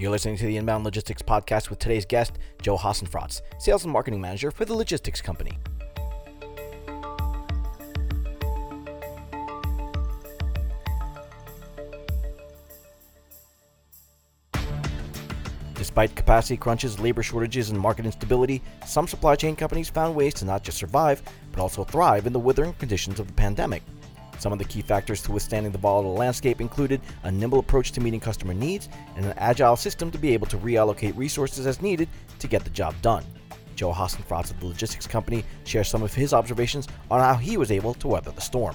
You're listening to the Inbound Logistics Podcast with today's guest, Joe Hasenfratz, Sales and Marketing Manager for the Logistics Company. Despite capacity crunches, labor shortages, and market instability, some supply chain companies found ways to not just survive, but also thrive in the withering conditions of the pandemic. Some of the key factors to withstanding the volatile landscape included a nimble approach to meeting customer needs and an agile system to be able to reallocate resources as needed to get the job done. Joe Hasenfratz of the logistics company shares some of his observations on how he was able to weather the storm.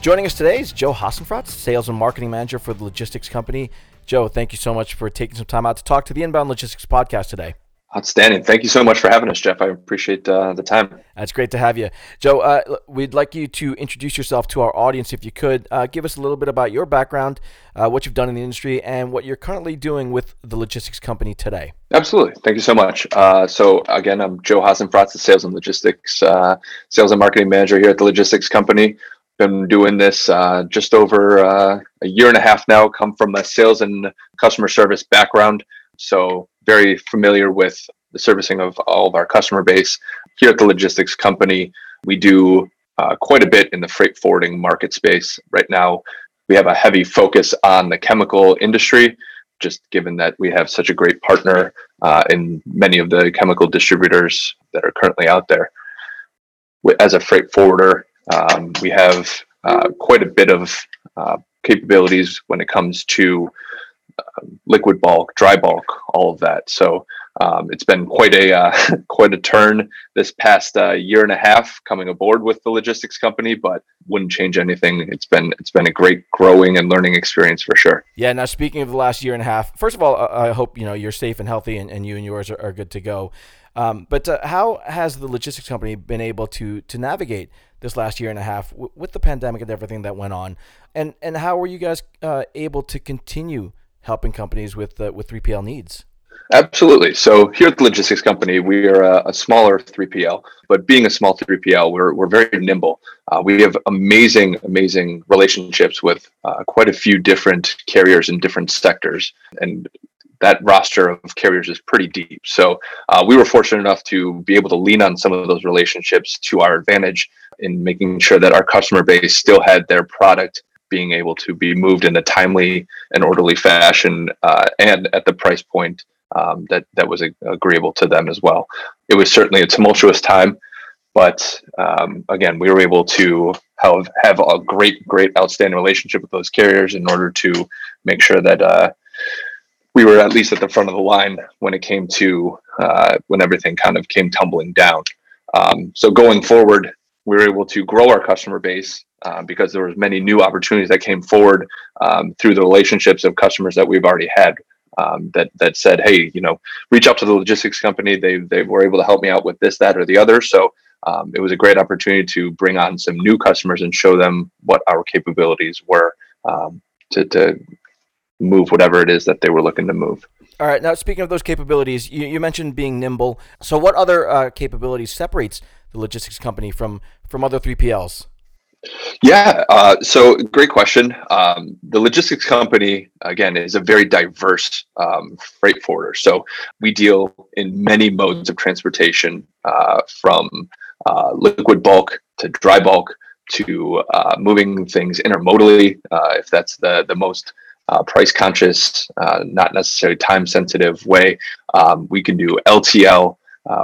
Joining us today is Joe Hasenfratz, Sales and Marketing Manager for the logistics company. Joe, thank you so much for taking some time out to talk to the Inbound Logistics podcast today. Outstanding. Thank you so much for having us, Jeff. I appreciate uh, the time. That's great to have you. Joe, uh, we'd like you to introduce yourself to our audience if you could. Uh, give us a little bit about your background, uh, what you've done in the industry, and what you're currently doing with the logistics company today. Absolutely. Thank you so much. Uh, so, again, I'm Joe Hasenfratz, the Sales and Logistics, uh, Sales and Marketing Manager here at the Logistics Company. Been doing this just over a year and a half now, come from a sales and customer service background. So, very familiar with the servicing of all of our customer base. Here at the logistics company, we do uh, quite a bit in the freight forwarding market space. Right now, we have a heavy focus on the chemical industry, just given that we have such a great partner uh, in many of the chemical distributors that are currently out there. As a freight forwarder, um, we have uh, quite a bit of uh, capabilities when it comes to liquid bulk, dry bulk, all of that. So um, it's been quite a uh, quite a turn this past uh, year and a half coming aboard with the logistics company, but wouldn't change anything. It's been it's been a great growing and learning experience for sure. Yeah. Now speaking of the last year and a half, first of all, I hope you know you're safe and healthy, and, and you and yours are, are good to go. Um, but uh, how has the logistics company been able to to navigate this last year and a half w- with the pandemic and everything that went on? And and how were you guys uh, able to continue helping companies with uh, with 3PL needs? Absolutely. So here at the logistics company, we are a, a smaller 3PL, but being a small 3PL, we're, we're very nimble. Uh, we have amazing, amazing relationships with uh, quite a few different carriers in different sectors. And that roster of carriers is pretty deep. So uh, we were fortunate enough to be able to lean on some of those relationships to our advantage in making sure that our customer base still had their product being able to be moved in a timely and orderly fashion uh, and at the price point um, that that was agreeable to them as well. It was certainly a tumultuous time, but um, again, we were able to have have a great, great, outstanding relationship with those carriers in order to make sure that uh, we were at least at the front of the line when it came to uh, when everything kind of came tumbling down. Um, so going forward, we were able to grow our customer base uh, because there was many new opportunities that came forward um, through the relationships of customers that we've already had um, that that said, hey, you know, reach out to the logistics company. They they were able to help me out with this, that, or the other. So um, it was a great opportunity to bring on some new customers and show them what our capabilities were um, to to move whatever it is that they were looking to move. All right. Now, speaking of those capabilities, you, you mentioned being nimble. So, what other uh, capabilities separates the logistics company from from other 3PLs? Yeah, uh, so great question. Um, the logistics company, again, is a very diverse um, freight forwarder. So we deal in many modes of transportation uh, from uh, liquid bulk to dry bulk to uh, moving things intermodally, uh, if that's the, the most uh, price conscious, not necessarily time sensitive way. Um, we can do LTL,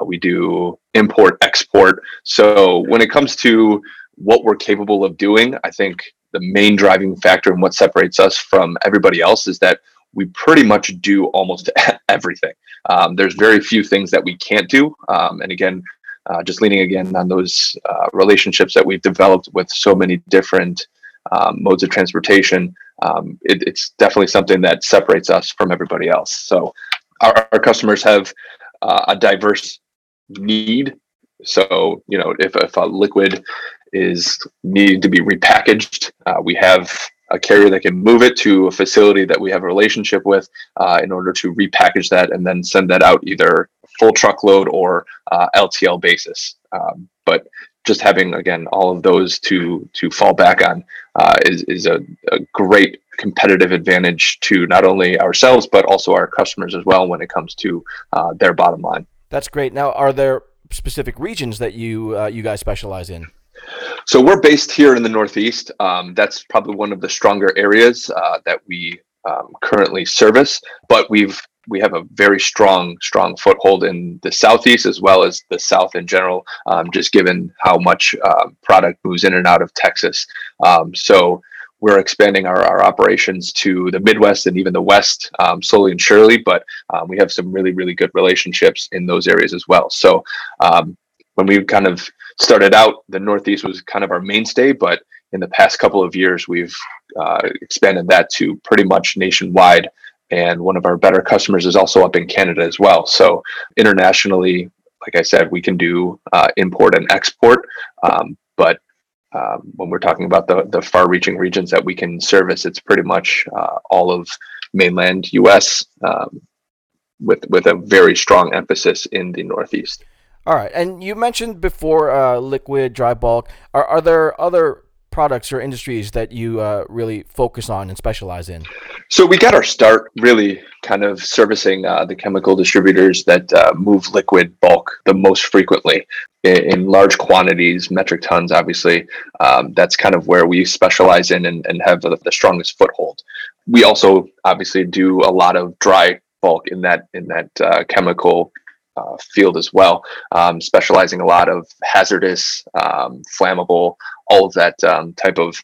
we do import, export. So when it comes to what we're capable of doing, I think the main driving factor and what separates us from everybody else is that we pretty much do almost everything. Um, there's very few things that we can't do. Um, and again, uh, just leaning again on those uh, relationships that we've developed with so many different um, modes of transportation, um, it, it's definitely something that separates us from everybody else. So our, our customers have uh, a diverse need. So, you know, if, if a liquid is needing to be repackaged. Uh, we have a carrier that can move it to a facility that we have a relationship with uh, in order to repackage that and then send that out either full truckload or uh, LTL basis. Um, but just having again all of those to to fall back on uh, is is a, a, great competitive advantage to not only ourselves but also our customers as well when it comes to uh, their bottom line. That's great. Now, are there specific regions that you uh, you guys specialize in? So we're based here in the Northeast. Um, that's probably one of the stronger areas uh, that we um, currently service, but we've we have a very strong, strong foothold in the southeast as well as the south in general, um, just given how much uh, product moves in and out of Texas. Um, so we're expanding our, our operations to the Midwest and even the West um, slowly and surely, but um, we have some really, really good relationships in those areas as well. So um, when we kind of started out, the Northeast was kind of our mainstay, but in the past couple of years, we've uh, expanded that to pretty much nationwide and one of our better customers is also up in Canada as well. So internationally, like I said, we can do uh, import and export, um, but um, when we're talking about the the far-reaching regions that we can service, it's pretty much uh, all of mainland U.S. Um, with with a very strong emphasis in the Northeast. All right, and you mentioned before uh, liquid dry bulk. Are are there other products or industries that you uh, really focus on and specialize in? So we got our start really kind of servicing uh, the chemical distributors that uh, move liquid bulk the most frequently in, in large quantities, metric tons, obviously. Um, that's kind of where we specialize in and, and have the, the strongest foothold. We also obviously do a lot of dry bulk in that in that uh, chemical uh, field as well, um, specializing a lot of hazardous, um, flammable, all of that um, type of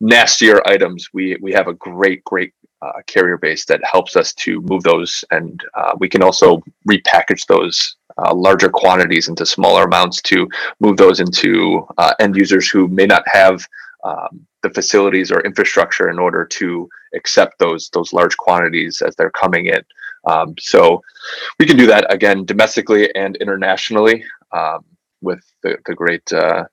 nastier items. We we have a great great uh, carrier base that helps us to move those, and uh, we can also repackage those. Uh, larger quantities into smaller amounts to move those into uh, end users who may not have um, the facilities or infrastructure in order to accept those those large quantities as they're coming in. Um, so we can do that again domestically and internationally um, with the, the great uh,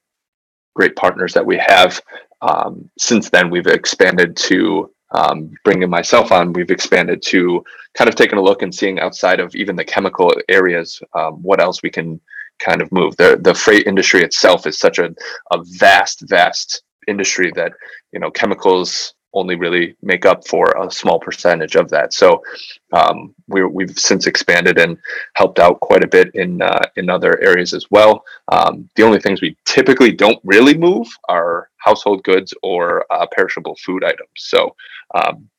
great partners that we have. Um, since then, we've expanded to um, bringing myself on. We've expanded to kind of taking a look and seeing outside of even the chemical areas um, what else we can kind of move. The the freight industry itself is such a, a vast, vast industry that you know chemicals only really make up for a small percentage of that. So um, we have since expanded and helped out quite a bit in uh, in other areas as well. Um, the only things we typically don't really move are household goods or uh, perishable food items. So um,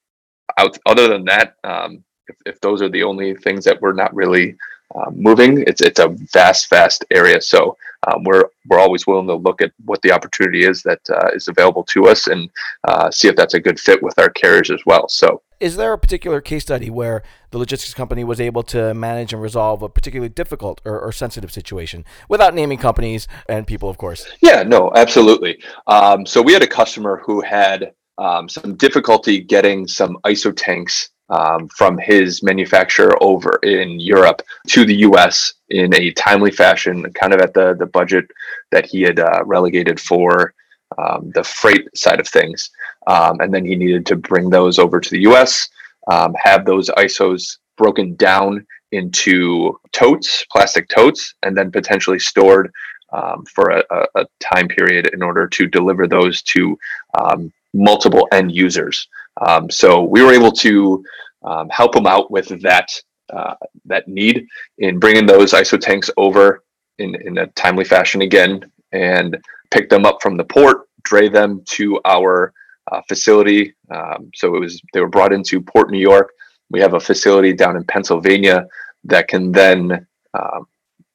out, other than that, um, if, if those are the only things that we're not really uh, moving. It's it's a vast, vast area. So um, we're we're always willing to look at what the opportunity is that uh, is available to us and uh, see if that's a good fit with our carriers as well. So. Is there a particular case study where the logistics company was able to manage and resolve a particularly difficult or, or sensitive situation without naming companies and people, of course? Yeah, no, absolutely. Um, so we had a customer who had um, some difficulty getting some ISO tanks um, from his manufacturer over in Europe to the US in a timely fashion, kind of at the, the budget that he had uh, relegated for um, the freight side of things. Um, and then he needed to bring those over to the US, um, have those ISOs broken down into totes, plastic totes, and then potentially stored um, for a, a, time period in order to deliver those to um, multiple end users. Um, so we were able to um, help them out with that uh, that need in bringing those ISO tanks over in, in a timely fashion again and pick them up from the port, dray them to our uh, facility. Um, so it was they were brought into Port New York. We have a facility down in Pennsylvania that can then um,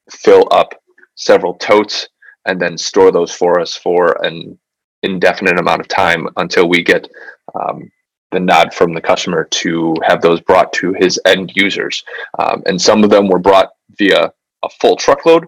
fill up several totes and then store those for us for an indefinite amount of time until we get um, the nod from the customer to have those brought to his end users. Um, and some of them were brought via a full truckload.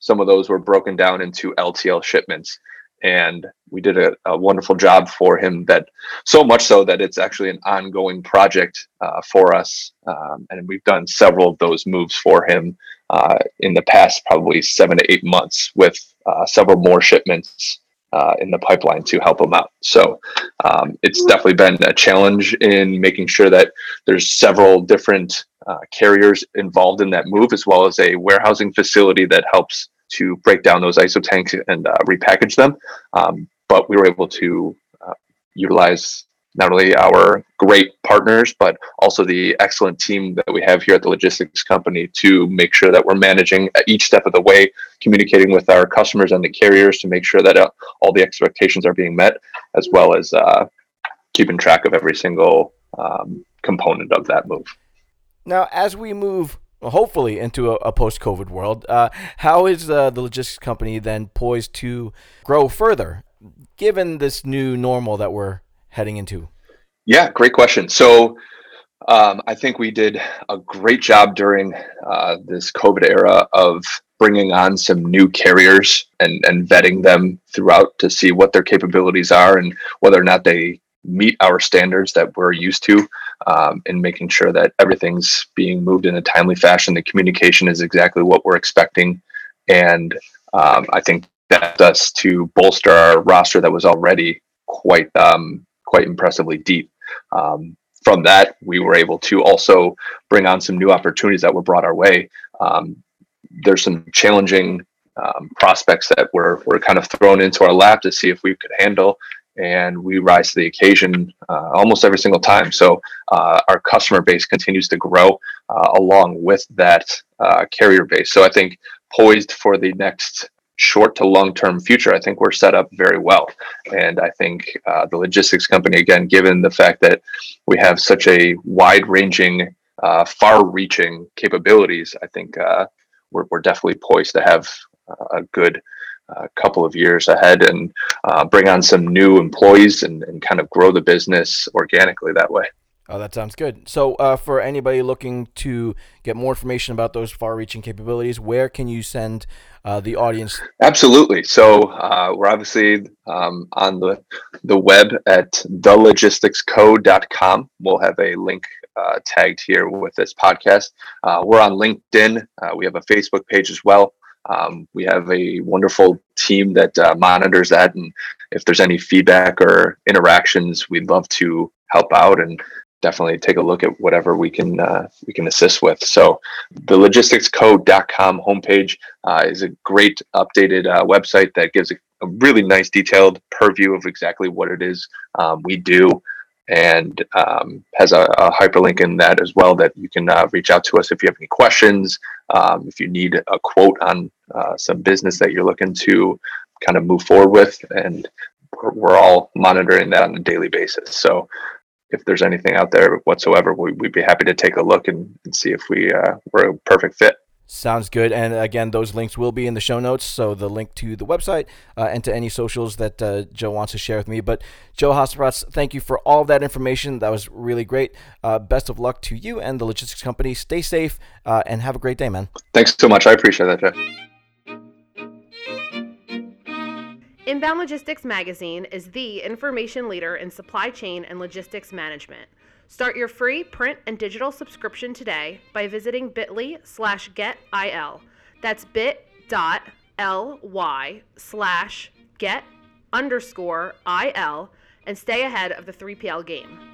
Some of those were broken down into LTL shipments. And we did a, a wonderful job for him that so much so that it's actually an ongoing project uh, for us. Um, and we've done several of those moves for him uh, in the past probably seven to eight months with uh, several more shipments uh, in the pipeline to help them out. So um, it's definitely been a challenge in making sure that there's several different uh, carriers involved in that move, as well as a warehousing facility that helps to break down those ISO tanks and uh, repackage them. Um, but we were able to uh, utilize not only our great partners, but also the excellent team that we have here at the logistics company to make sure that we're managing each step of the way, communicating with our customers and the carriers to make sure that uh, all the expectations are being met, as well as uh, keeping track of every single um, component of that move. Now, as we move hopefully into a, a post-COVID world, uh, how is uh, the logistics company then poised to grow further, given this new normal that we're heading into? Yeah, great question. So um, I think we did a great job during uh, this COVID era of bringing on some new carriers and, and vetting them throughout to see what their capabilities are and whether or not they meet our standards that we're used to um, and making sure that everything's being moved in a timely fashion. The communication is exactly what we're expecting. And um, I think that us to bolster our roster that was already quite um, quite impressively deep. Um, from that, we were able to also bring on some new opportunities that were brought our way. Um, there's some challenging um, prospects that were, were kind of thrown into our lap to see if we could handle and we rise to the occasion uh, almost every single time. So uh, our customer base continues to grow uh, along with that uh, carrier base. So I think poised for the next short to long term future, I think we're set up very well. And I think uh, the logistics company, again, given the fact that we have such a wide ranging, uh, far reaching capabilities, I think we're, we're definitely poised to have a good a couple of years ahead and uh, bring on some new employees and, and kind of grow the business organically that way. Oh, that sounds good. So, uh, for anybody looking to get more information about those far-reaching capabilities, where can you send uh, the audience? Absolutely. So, uh, we're obviously um, on the the web at thelogisticsco.com. We'll have a link uh, tagged here with this podcast. Uh, we're on LinkedIn. Uh, we have a Facebook page as well. Um, we have a wonderful team that monitors that, and if there's any feedback or interactions, we'd love to help out and definitely take a look at whatever we can uh, we can assist with. So, the logisticsco.com homepage uh, is a great updated uh, website that gives a, a, really nice detailed purview of exactly what it is um, we do and um, has a, a, hyperlink in that as well that you can uh, reach out to us if you have any questions um, if you need a quote on uh, some business that you're looking to kind of move forward with and we're all monitoring that on a daily basis so if there's anything out there whatsoever we, would be happy to take a look and, and see if we uh, we're a perfect fit Sounds good. And again, those links will be in the show notes. So the link to the website uh, and to any socials that uh, Joe wants to share with me. But Joe Hasenfratz, thank you for all of that information. That was really great. Uh, best of luck to you and the logistics company. Stay safe uh, and have a great day, man. Thanks so much. I appreciate that, Jeff. Inbound Logistics Magazine is the information leader in supply chain and logistics management. Start your free print and digital subscription today by visiting bit.ly slash getil. That's bit.ly slash get underscore il and stay ahead of the 3PL game.